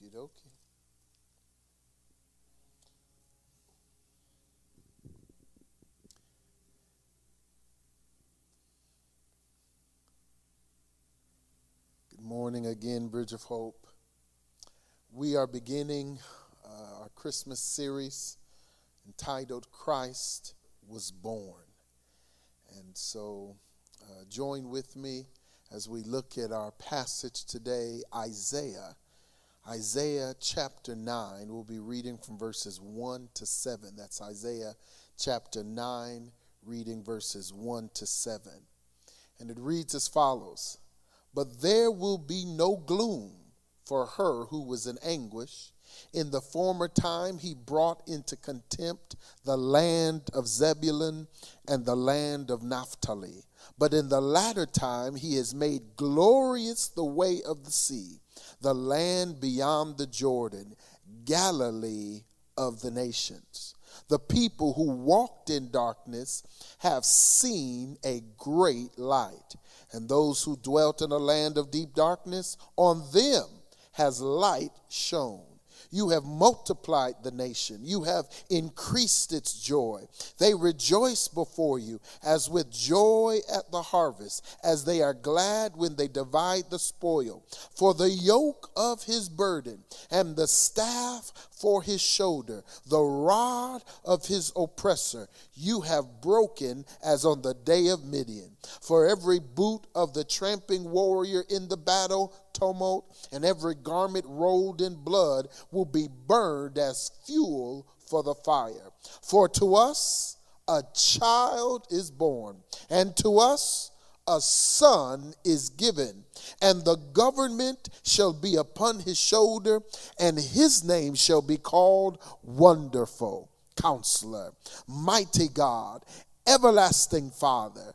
Okie dokie. Good morning again, Bridge of Hope. We are beginning uh, our Christmas series entitled Christ Was Born. And so uh, join with me as we look at our passage today, Isaiah. Isaiah chapter 9. We'll be reading from verses 1 to 7. That's Isaiah chapter 9, reading verses 1 to 7. And it reads as follows But there will be no gloom for her who was in anguish. In the former time, he brought into contempt the land of Zebulun and the land of Naphtali. But in the latter time, he has made glorious the way of the sea, the land beyond the Jordan, Galilee of the nations. The people who walked in darkness have seen a great light. And those who dwelt in a land of deep darkness, on them has light shone. You have multiplied the nation. You have increased its joy. They rejoice before you as with joy at the harvest, as they are glad when they divide the spoil. For the yoke of his burden and the staff for his shoulder, the rod of his oppressor, you have broken as on the day of Midian. For every boot of the tramping warrior in the battle, tumult, and every garment rolled in blood will be burned as fuel for the fire. For to us a child is born, and to us a son is given, and the government shall be upon his shoulder, and his name shall be called Wonderful, Counselor, Mighty God, Everlasting Father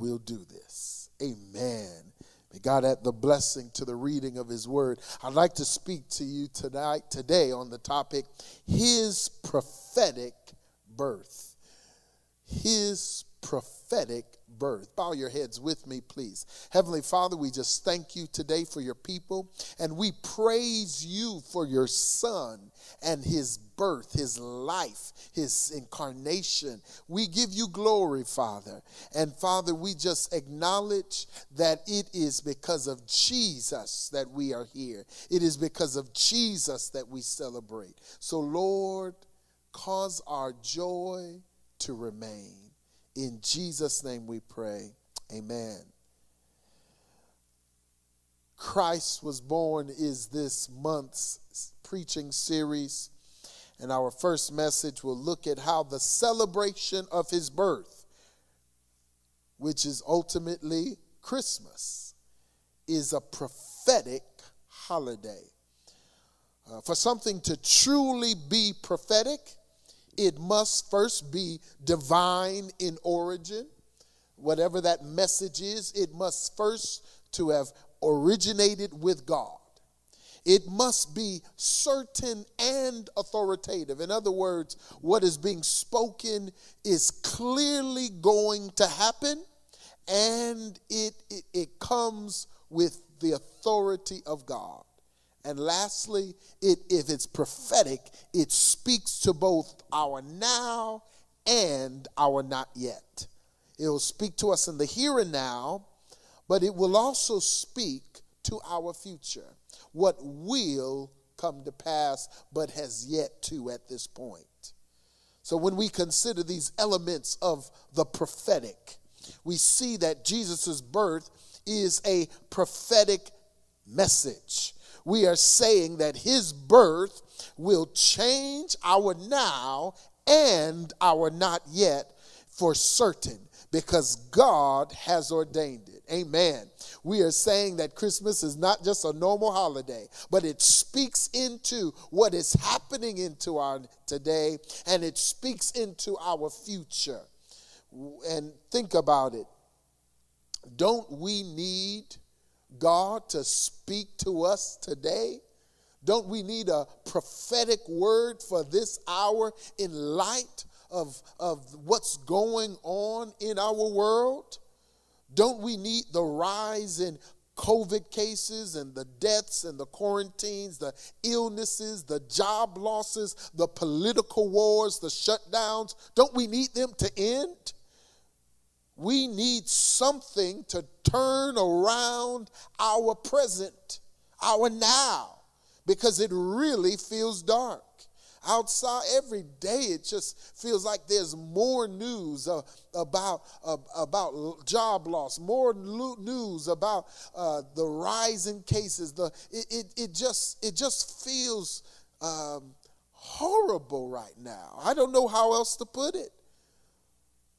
will do this. Amen. May God add the blessing to the reading of his word. I'd like to speak to you tonight, today, on the topic His prophetic birth. His prophetic birth. Bow your heads with me, please. Heavenly Father, we just thank you today for your people, and we praise you for your Son and his birth, his life, his incarnation. We give you glory, Father. And Father, we just acknowledge that it is because of Jesus that we are here. It is because of Jesus that we celebrate. So, Lord, cause our joy to remain. In Jesus' name we pray. Amen. Christ was born is this month's preaching series. And our first message will look at how the celebration of his birth, which is ultimately Christmas, is a prophetic holiday. Uh, for something to truly be prophetic, it must first be divine in origin. Whatever that message is, it must first to have originated with God it must be certain and authoritative. In other words, what is being spoken is clearly going to happen and it, it, it comes with the authority of God. And lastly, it, if it's prophetic, it speaks to both our now and our not yet. It will speak to us in the here and now, but it will also speak to our future what will come to pass, but has yet to at this point. So when we consider these elements of the prophetic, we see that Jesus' birth is a prophetic message. We are saying that his birth will change our now and our not yet for certain because God has ordained it. Amen. We are saying that Christmas is not just a normal holiday, but it speaks into what is happening into our today and it speaks into our future. And think about it. Don't we need God to speak to us today? Don't we need a prophetic word for this hour in light of, of what's going on in our world? Don't we need the rise in COVID cases and the deaths and the quarantines, the illnesses, the job losses, the political wars, the shutdowns? Don't we need them to end? We need something to turn around our present, our now, because it really feels dark. Outside every day it just feels like there's more news uh, about uh, about job loss more news about uh, the rising cases the it, it, it, just it just feels um, horrible right now. I don't know how else to put it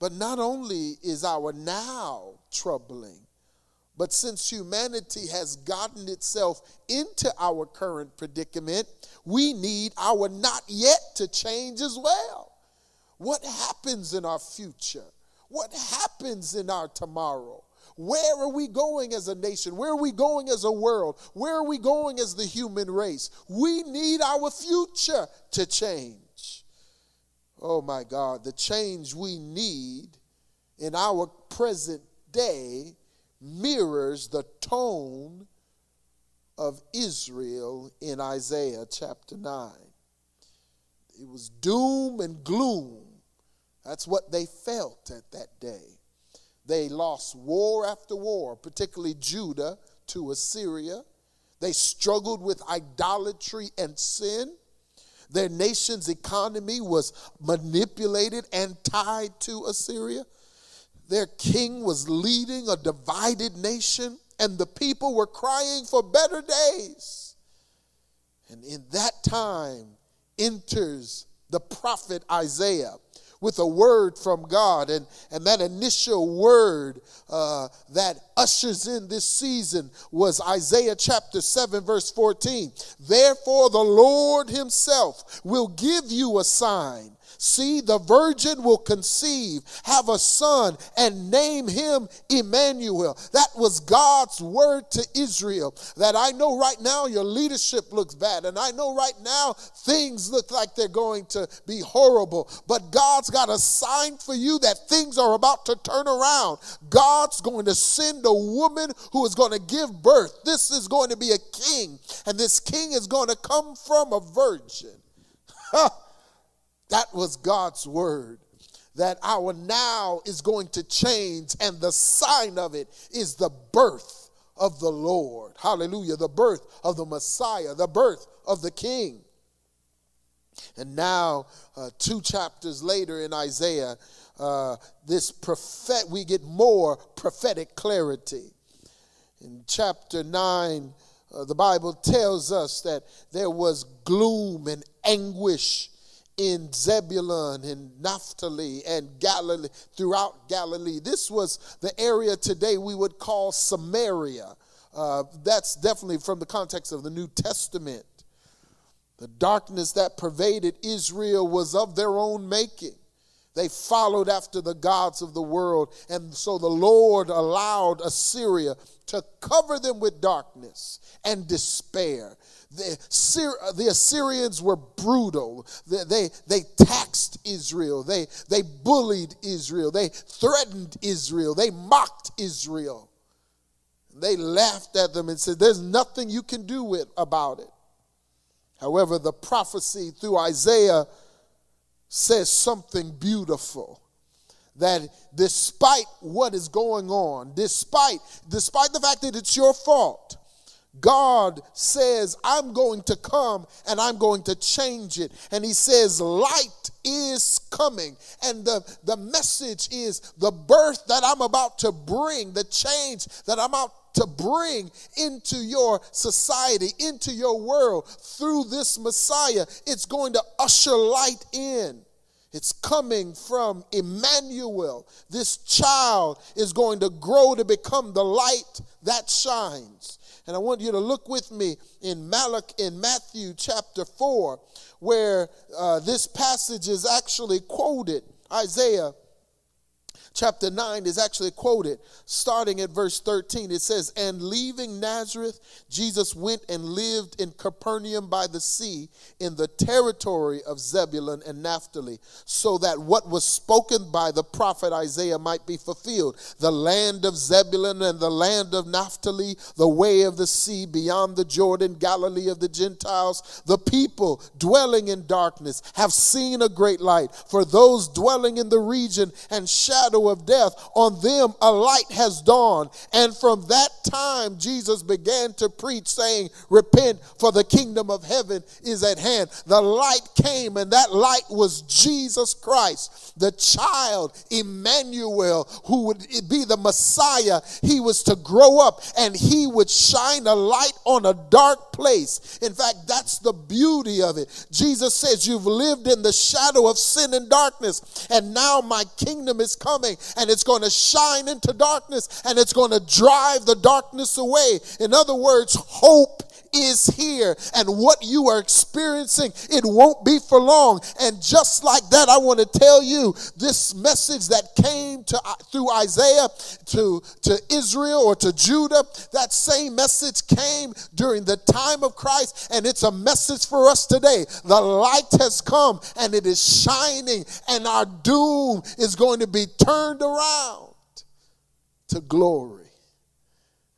but not only is our now troubling but since humanity has gotten itself into our current predicament, we need our not yet to change as well. What happens in our future? What happens in our tomorrow? Where are we going as a nation? Where are we going as a world? Where are we going as the human race? We need our future to change. Oh my God, the change we need in our present day mirrors the tone of Israel in Isaiah chapter 9. It was doom and gloom. That's what they felt at that day. They lost war after war, particularly Judah to Assyria. They struggled with idolatry and sin. Their nation's economy was manipulated and tied to Assyria. Their king was leading a divided nation, and the people were crying for better days. And in that time enters the prophet Isaiah with a word from God. And, and that initial word uh, that ushers in this season was Isaiah chapter 7, verse 14. Therefore, the Lord Himself will give you a sign. See, the virgin will conceive, have a son, and name him Emmanuel. That was God's word to Israel. That I know right now your leadership looks bad, and I know right now things look like they're going to be horrible. But God's got a sign for you that things are about to turn around. God's going to send a woman who is going to give birth. This is going to be a king, and this king is going to come from a virgin. That was God's word. That our now is going to change, and the sign of it is the birth of the Lord. Hallelujah. The birth of the Messiah, the birth of the King. And now, uh, two chapters later in Isaiah, uh, this prophet, we get more prophetic clarity. In chapter 9, uh, the Bible tells us that there was gloom and anguish in Zebulun and Naphtali and Galilee, throughout Galilee. This was the area today we would call Samaria. Uh, that's definitely from the context of the New Testament. The darkness that pervaded Israel was of their own making. They followed after the gods of the world, and so the Lord allowed Assyria to cover them with darkness and despair. The, the Assyrians were brutal. They, they, they taxed Israel. They, they bullied Israel. They threatened Israel. They mocked Israel. They laughed at them and said, There's nothing you can do with, about it. However, the prophecy through Isaiah says something beautiful that despite what is going on despite despite the fact that it's your fault God says, I'm going to come and I'm going to change it. And he says, light is coming. And the, the message is the birth that I'm about to bring, the change that I'm about to bring into your society, into your world through this Messiah. It's going to usher light in. It's coming from Emmanuel. This child is going to grow to become the light that shines. And I want you to look with me in Malach in Matthew chapter 4, where uh, this passage is actually quoted. Isaiah chapter 9 is actually quoted starting at verse 13. It says, And leaving Nazareth, Jesus went and lived in Capernaum by the sea in the territory of Zebulun and Naphtali, so that what was spoken by the prophet Isaiah might be fulfilled. The land of Zebulun and the land of Naphtali, the way of the sea beyond the Jordan, Galilee of the Gentiles, the people dwelling in darkness have seen a great light. For those dwelling in the region and shadow shadow of death, on them a light has dawned. And from that time, Jesus began to preach, saying, Repent, for the kingdom of heaven is at hand. The light came, and that light was Jesus Christ, the child, Emmanuel, who would be the Messiah. He was to grow up and he would shine a light on a dark place. In fact, that's the beauty of it. Jesus says, You've lived in the shadow of sin and darkness, and now my kingdom is coming and it's going to shine into darkness and it's going to drive the darkness away. In other words, hope is here and what you are experiencing it won't be for long. And just like that i want to tell you this message that came to uh, through isaiah to to israel or to judah that same message came during the time of christ and it's a message for us today. The light has come and it is shining and our doom is going to be turned around to glory.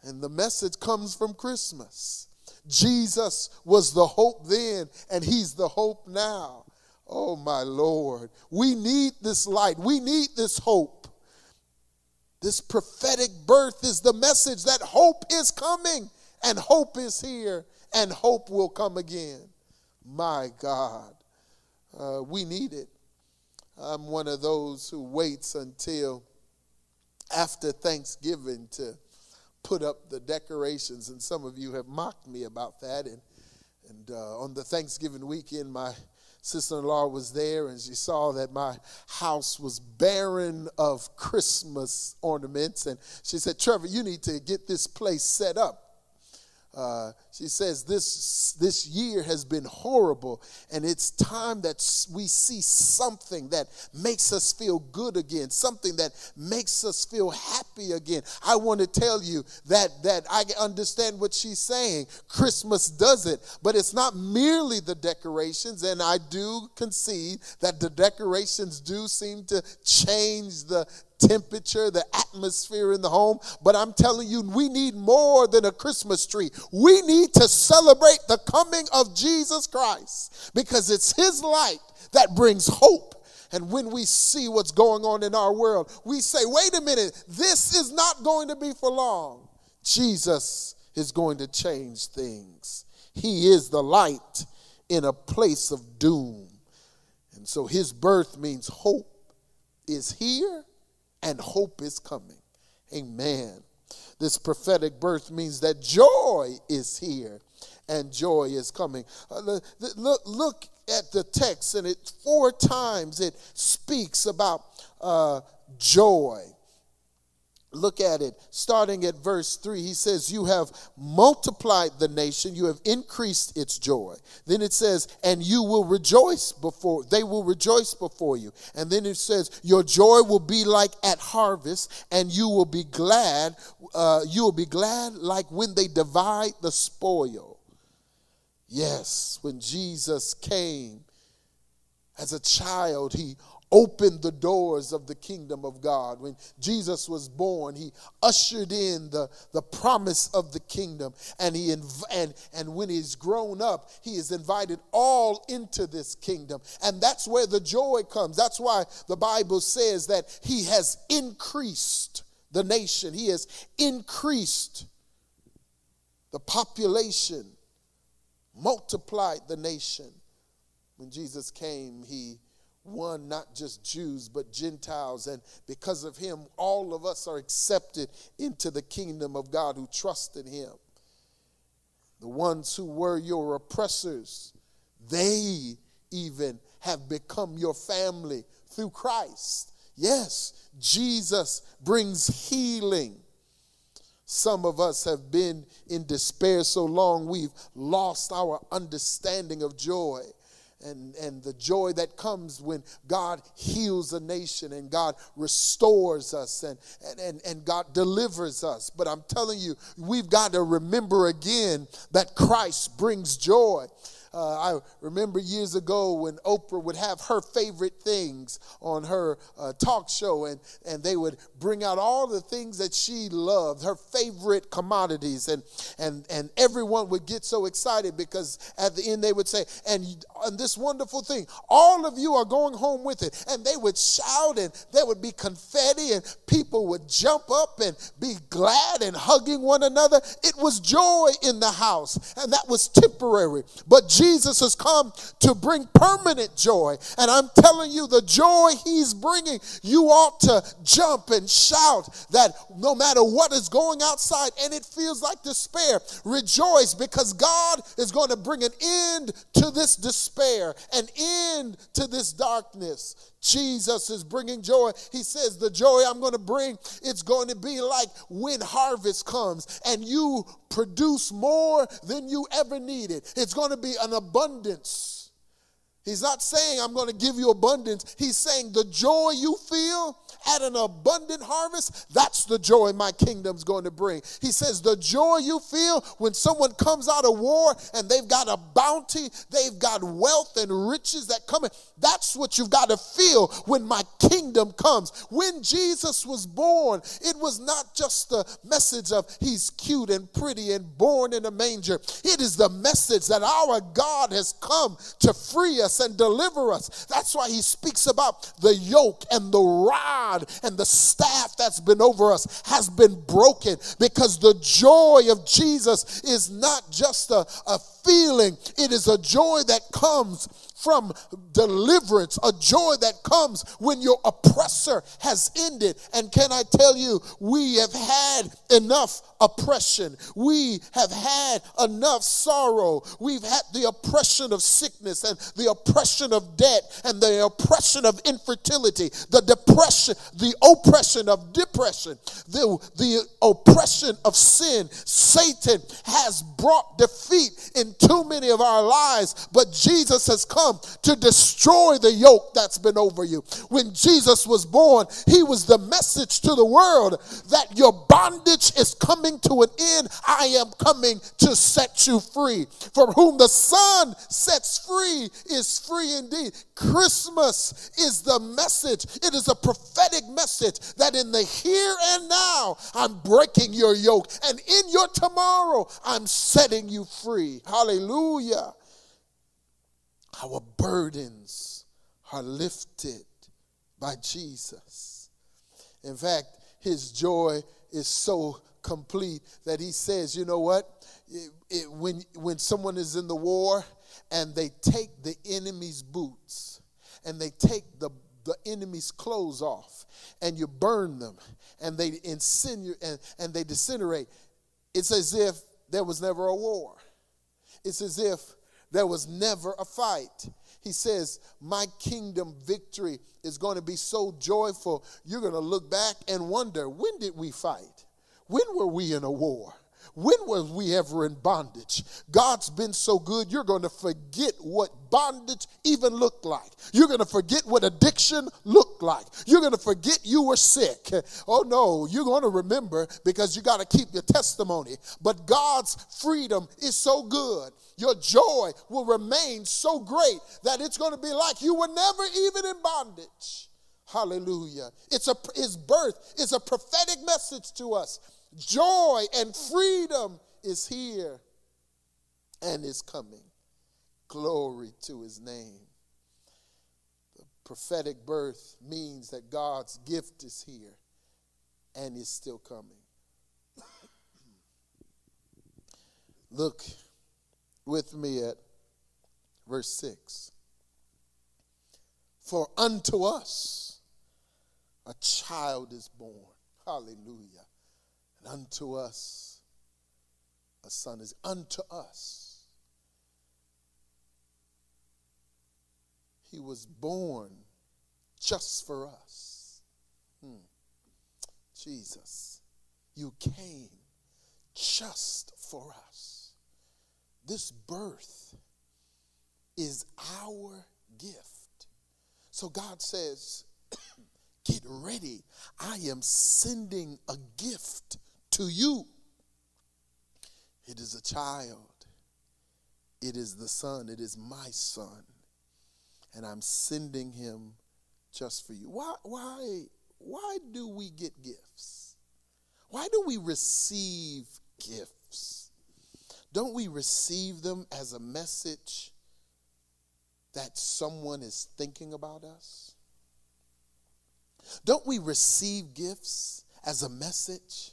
And the message comes from christmas Jesus was the hope then, and He's the hope now. Oh, my Lord. We need this light. We need this hope. This prophetic birth is the message that hope is coming, and hope is here, and hope will come again. My God. Uh, we need it. I'm one of those who waits until after Thanksgiving to put up the decorations, and some of you have mocked me about that. And, and uh, on the Thanksgiving weekend, my sister in law was there and she saw that my house was barren of Christmas ornaments. And she said, Trevor, you need to get this place set up. Uh, she says this this year has been horrible and it's time that we see something that makes us feel good again something that makes us feel happy again. I want to tell you that that i understand what she's saying. Christmas does it but it's not merely the decorations and i do concede that the decorations do seem to change the temperature, the atmosphere in the home. But I'm telling you, we need more than a Christmas tree. We need to celebrate the coming of Jesus Christ because it's His light that brings hope. And when we see what's going on in our world, we say, wait a minute, this is not going to be for long. Jesus is going to change things. He is the light in a place of doom. And so his birth means hope is here and hope is coming. Amen. This prophetic birth means that joy is here and joy is coming. Uh, look, look at the text, and it four times it speaks about uh, joy look at it starting at verse 3 he says you have multiplied the nation you have increased its joy. Then it says and you will rejoice before they will rejoice before you. And then it says your joy will be like at harvest and you will be glad uh, you will be glad like when they divide the spoil. Yes when jesus came as a child he opened the doors of the kingdom of God. When Jesus was born, he ushered in the, the promise of the kingdom. And, he inv- and, and when he's grown up, he is invited all into this kingdom. And that's where the joy comes. That's why the Bible says that he has increased the nation, he has increased the population, multiplied the nation. When Jesus came, he won not just Jews, but Gentiles. And because of him, all of us are accepted into the kingdom of God who trust in him. The ones who were your oppressors, they even have become your family through Christ. Yes, Jesus brings healing. Some of us have been in despair so long we've lost our understanding of joy and, and the joy that comes when God heals a nation and God restores us and, and, and, and God delivers us. But I'm telling you, we've got to remember again that Christ brings joy. Uh, I remember years ago when Oprah would have her favorite things on her uh, talk show, and, and they would bring out all the things that she loved, her favorite commodities, and, and, and everyone would get so excited because at the end they would say, and, and this wonderful thing, all of you are going home with it. And they would shout, and there would be confetti, and people would jump up and be glad and hugging one another. It was joy in the house, and that was temporary. But Jesus has come to bring permanent joy. And I'm telling you, the joy he's bringing, you ought to jump and shout that no matter what is going outside and it feels like despair, rejoice because God is going to bring an end to this despair, an end to this darkness. Jesus is bringing joy. He says, The joy I'm going to bring, it's going to be like when harvest comes and you produce more than you ever needed. It's going to be an abundance. He's not saying, I'm going to give you abundance. He's saying, the joy you feel at an abundant harvest, that's the joy my kingdom's going to bring. He says, the joy you feel when someone comes out of war and they've got a bounty, they've got wealth and riches that come in. That's what you've got to feel when my kingdom comes. When Jesus was born, it was not just the message of he's cute and pretty and born in a manger. It is the message that our God has come to free us us and deliver us. That's why he speaks about the yoke and the rod and the staff that's been over us has been broken because the joy of Jesus is not just a, a feeling, it is a joy that comes from deliverance, a joy that comes when your oppressor has ended. And can I tell you, we have had enough oppression. We have had enough sorrow. We've had the oppression of sickness and the oppression of debt and the oppression of infertility, the depression, the oppression of depression, the, the oppression of sin. Satan has brought defeat in too many of our lives, but Jesus has come to destroy the yoke that's been over you. When Jesus was born, he was the message to the world that your bondage is coming to an end. I am coming to set you free. For whom the Son sets free is free indeed. Christmas is the message. It is a prophetic message that in the here and now, I'm breaking your yoke. And in your tomorrow, I'm setting you free. Hallelujah. Our burdens are lifted by Jesus. In fact, his joy is so complete that he says, you know what? It, it, when, when someone is in the war and they take the enemy's boots and they take the, the enemy's clothes off and you burn them and they insinuate and, and they disintegrate, it's as if there was never a war. It's as if there was never a fight. He says, My kingdom victory is going to be so joyful, you're going to look back and wonder, when did we fight? When were we in a war? When was we ever in bondage? God's been so good, you're going to forget what bondage even looked like. You're going to forget what addiction looked like. You're going to forget you were sick. Oh no, you're going to remember because you got to keep your testimony. But God's freedom is so good. Your joy will remain so great that it's going to be like you were never even in bondage. Hallelujah. It's a his birth is a prophetic message to us Joy and freedom is here and is coming. Glory to his name. The prophetic birth means that God's gift is here and is still coming. Look with me at verse 6. For unto us a child is born. Hallelujah. And unto us a son is unto us. He was born just for us. Hmm. Jesus, you came just for us. This birth is our gift. So God says, Get ready. I am sending a gift to you. It is a child. It is the son. It is my son. And I'm sending him just for you. Why, why, why do we get gifts? Why do we receive gifts? Don't we receive them as a message that someone is thinking about us? Don't we receive gifts as a message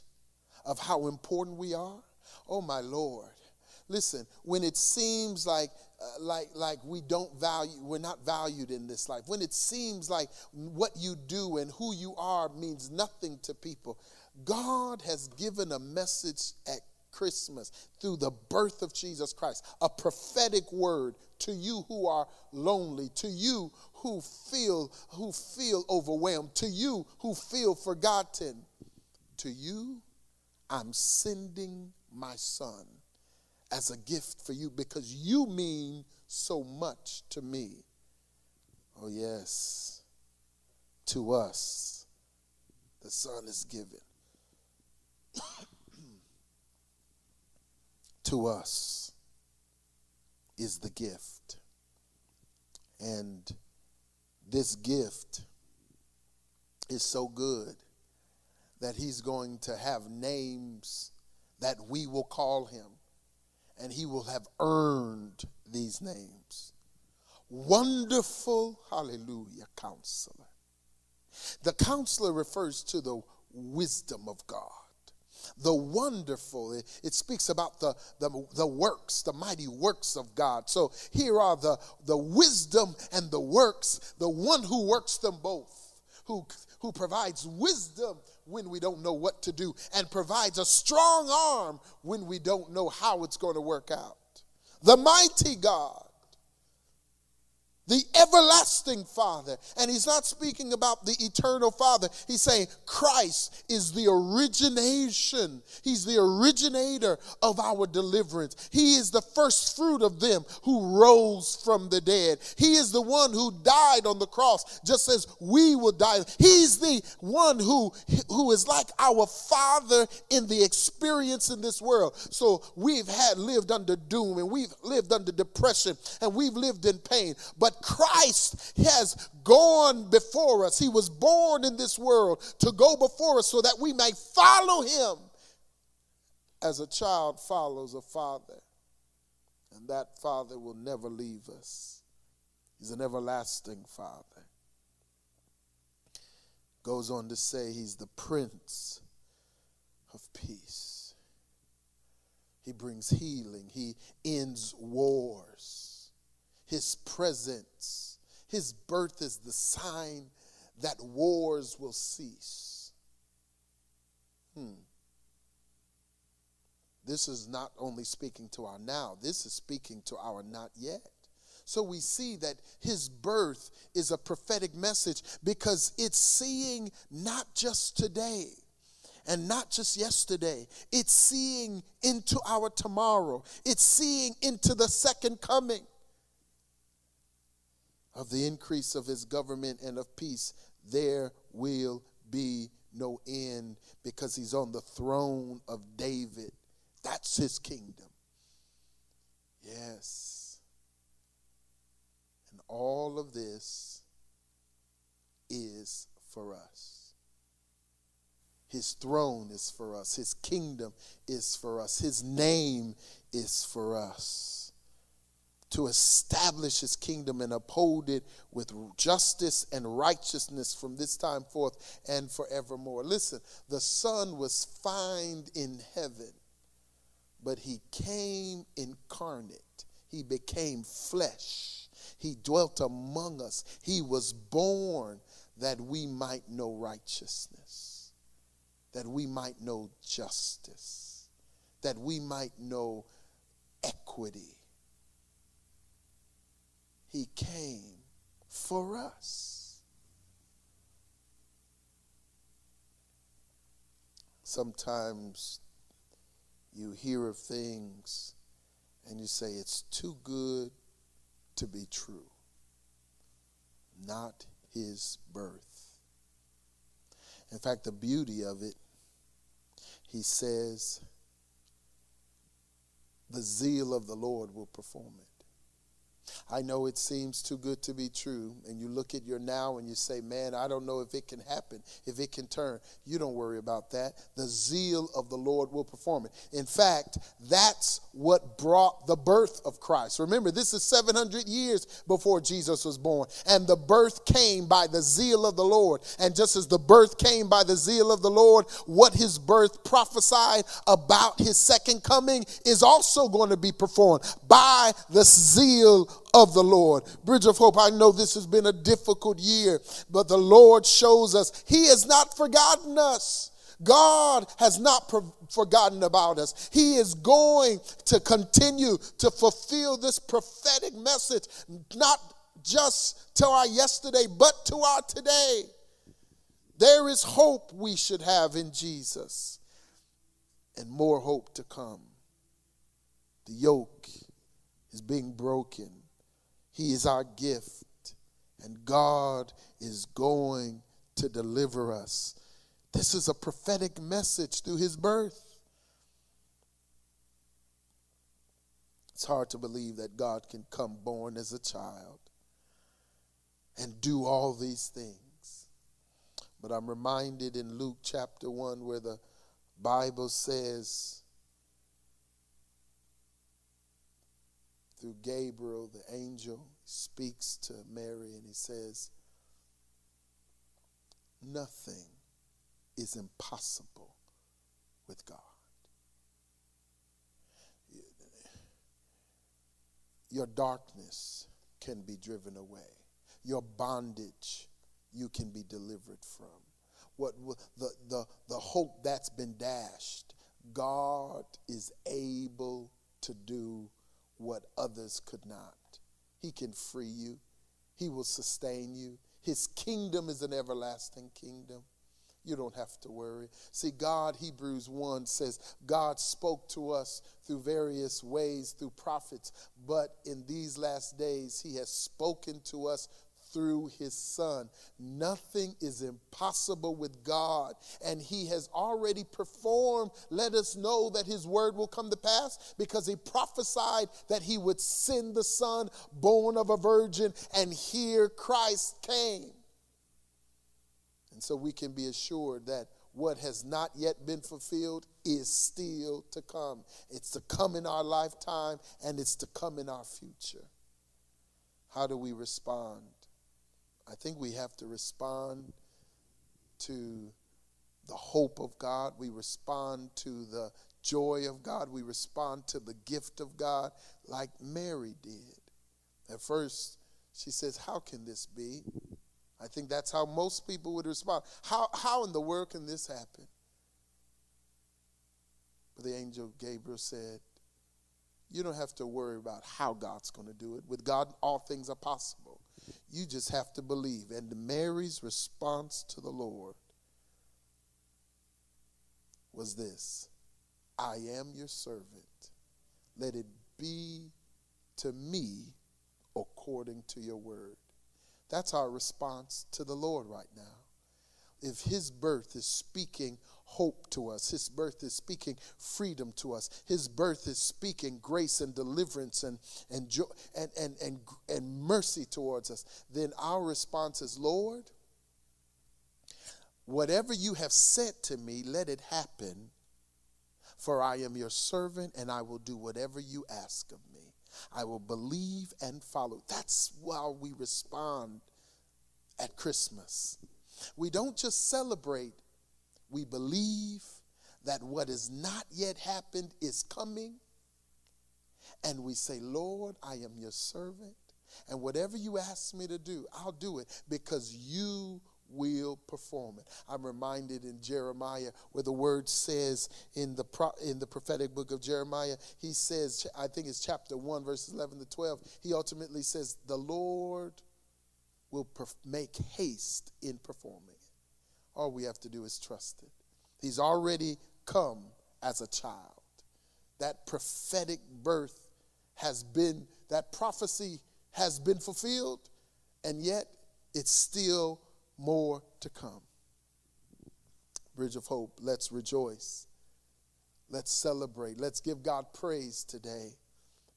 of how important we are? Oh, my Lord. Listen, when it seems like uh, like like we don't value we're not valued in this life when it seems like what you do and who you are means nothing to people god has given a message at christmas through the birth of jesus christ a prophetic word to you who are lonely to you who feel who feel overwhelmed to you who feel forgotten to you i'm sending my son as a gift for you because you mean so much to me. Oh, yes, to us, the Son is given. to us is the gift. And this gift is so good that he's going to have names that we will call him and he will have earned these names. Wonderful, hallelujah, counselor. The counselor refers to the wisdom of God. The wonderful, it, it speaks about the, the, the works, the mighty works of God. So here are the, the wisdom and the works, the one who works them both, who, who provides wisdom when we don't know what to do and provides a strong arm when we don't know how it's going to work out. The mighty God the everlasting Father. And he's not speaking about the eternal Father. He's saying Christ is the origination, he's the originator of our deliverance. He is the first fruit of them who rose from the dead. He is the one who died on the cross, just as we will die. He's the one who, who is like our Father in the experience in this world. So we've had lived under doom and we've lived under depression and we've lived in pain. But Christ has gone before us. He was born in this world to go before us so that we may follow him as a child follows a father. And that father will never leave us. He's an everlasting father. Goes on to say he's the prince of peace. He brings healing, he ends wars his presence. His birth is the sign that wars will cease. Hmm. This is not only speaking to our now, this is speaking to our not yet. So we see that his birth is a prophetic message because it's seeing not just today and not just yesterday, it's seeing into our tomorrow, it's seeing into the second coming of the increase of his government and of peace, there will be no end because he's on the throne of David. That's his kingdom. Yes. And all of this is for us. His throne is for us. His kingdom is for us. His name is for us to establish his kingdom and uphold it with justice and righteousness from this time forth and forevermore. Listen, the Son was found in heaven, but he came incarnate, he became flesh, he dwelt among us, he was born that we might know righteousness, that we might know justice, that we might know equity he came for us. Sometimes you hear of things and you say it's too good to be true. Not his birth. In fact, the beauty of it, he says, the zeal of the Lord will perform it. I know it seems too good to be true, and you look at your now and you say, Man, I don't know if it can happen, if it can turn. You don't worry about that. The zeal of the Lord will perform it. In fact, that's what brought the birth of Christ. Remember, this is 700 years before Jesus was born, and the birth came by the zeal of the Lord. And just as the birth came by the zeal of the Lord, what his birth prophesied about his second coming is also going to be performed by the zeal of the Lord. Bridge of Hope, I know this has been a difficult year, but the Lord shows us He has not forgotten us. God has not forgotten about us. He is going to continue to fulfill this prophetic message, not just to our yesterday, but to our today. There is hope we should have in Jesus, and more hope to come. The yoke is being broken he is our gift, and God is going to deliver us. This is a prophetic message through his birth. It's hard to believe that God can come born as a child and do all these things. But I'm reminded in Luke chapter 1 where the Bible says, through Gabriel, the angel, speaks to Mary and he says, Nothing is impossible with God. Your darkness can be driven away. Your bondage you can be delivered from. What the, the, the hope that's been dashed, God is able to do what others could not. He can free you, He will sustain you. His kingdom is an everlasting kingdom. You don't have to worry. See, God, Hebrews 1 says, God spoke to us through various ways, through prophets, but in these last days, He has spoken to us through his son. Nothing is impossible with God, and he has already performed. Let us know that his word will come to pass because he prophesied that he would send the son born of a virgin, and here Christ came. And so we can be assured that what has not yet been fulfilled is still to come. It's to come in our lifetime and it's to come in our future. How do we respond? I think we have to respond to the hope of God. We respond to the joy of God. We respond to the gift of God like Mary did. At first, she says, How can this be? I think that's how most people would respond. How, how in the world can this happen? But the angel Gabriel said, You don't have to worry about how God's going to do it. With God, all things are possible. You just have to believe. And Mary's response to the Lord was this I am your servant. Let it be to me according to your word. That's our response to the Lord right now. If his birth is speaking hope to us. His birth is speaking freedom to us. His birth is speaking grace and deliverance and, and, joy, and, and, and, and mercy towards us. Then our response is, Lord, whatever you have said to me, let it happen. For I am your servant and I will do whatever you ask of me. I will believe and follow. That's how we respond at Christmas. We don't just celebrate we believe that what has not yet happened is coming. And we say, Lord, I am your servant. And whatever you ask me to do, I'll do it because you will perform it. I'm reminded in Jeremiah where the word says in the pro, in the prophetic book of Jeremiah, he says, I think it's chapter 1, verses 11 to 12, he ultimately says, The Lord will perf- make haste in performing. All we have to do is trust it. He's already come as a child. That prophetic birth has been, that prophecy has been fulfilled, and yet it's still more to come. Bridge of Hope, let's rejoice. Let's celebrate. Let's give God praise today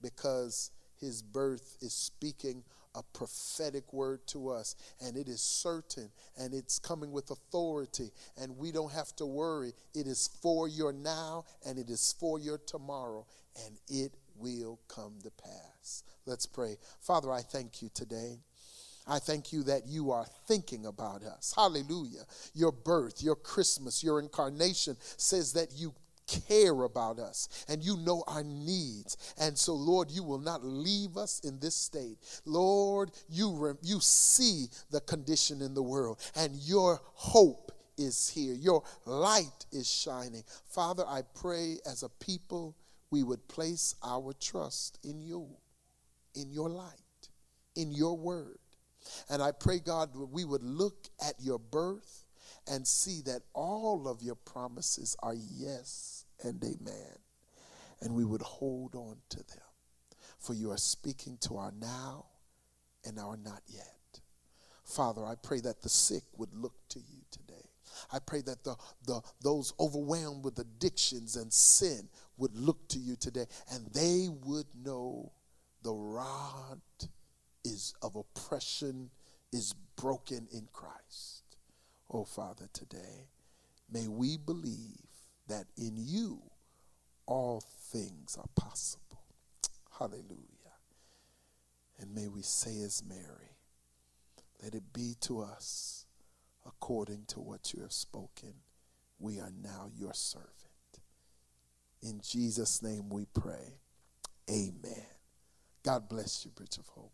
because his birth is speaking a prophetic word to us, and it is certain and it's coming with authority, and we don't have to worry. It is for your now and it is for your tomorrow, and it will come to pass. Let's pray. Father, I thank you today. I thank you that you are thinking about us. Hallelujah. Your birth, your Christmas, your incarnation says that you care about us and you know our needs. And so, Lord, you will not leave us in this state. Lord, you, re- you see the condition in the world and your hope is here. Your light is shining. Father, I pray as a people we would place our trust in you, in your light, in your word. And I pray, God, we would look at your birth and see that all of your promises are yes and amen. And we would hold on to them. For you are speaking to our now and our not yet. Father, I pray that the sick would look to you today. I pray that the, the those overwhelmed with addictions and sin would look to you today and they would know the rod is of oppression is broken in Christ. Oh, Father, today, may we believe that in you all things are possible. Hallelujah. And may we say as Mary, let it be to us according to what you have spoken. We are now your servant. In Jesus' name we pray. Amen. God bless you, Bridge of Hope.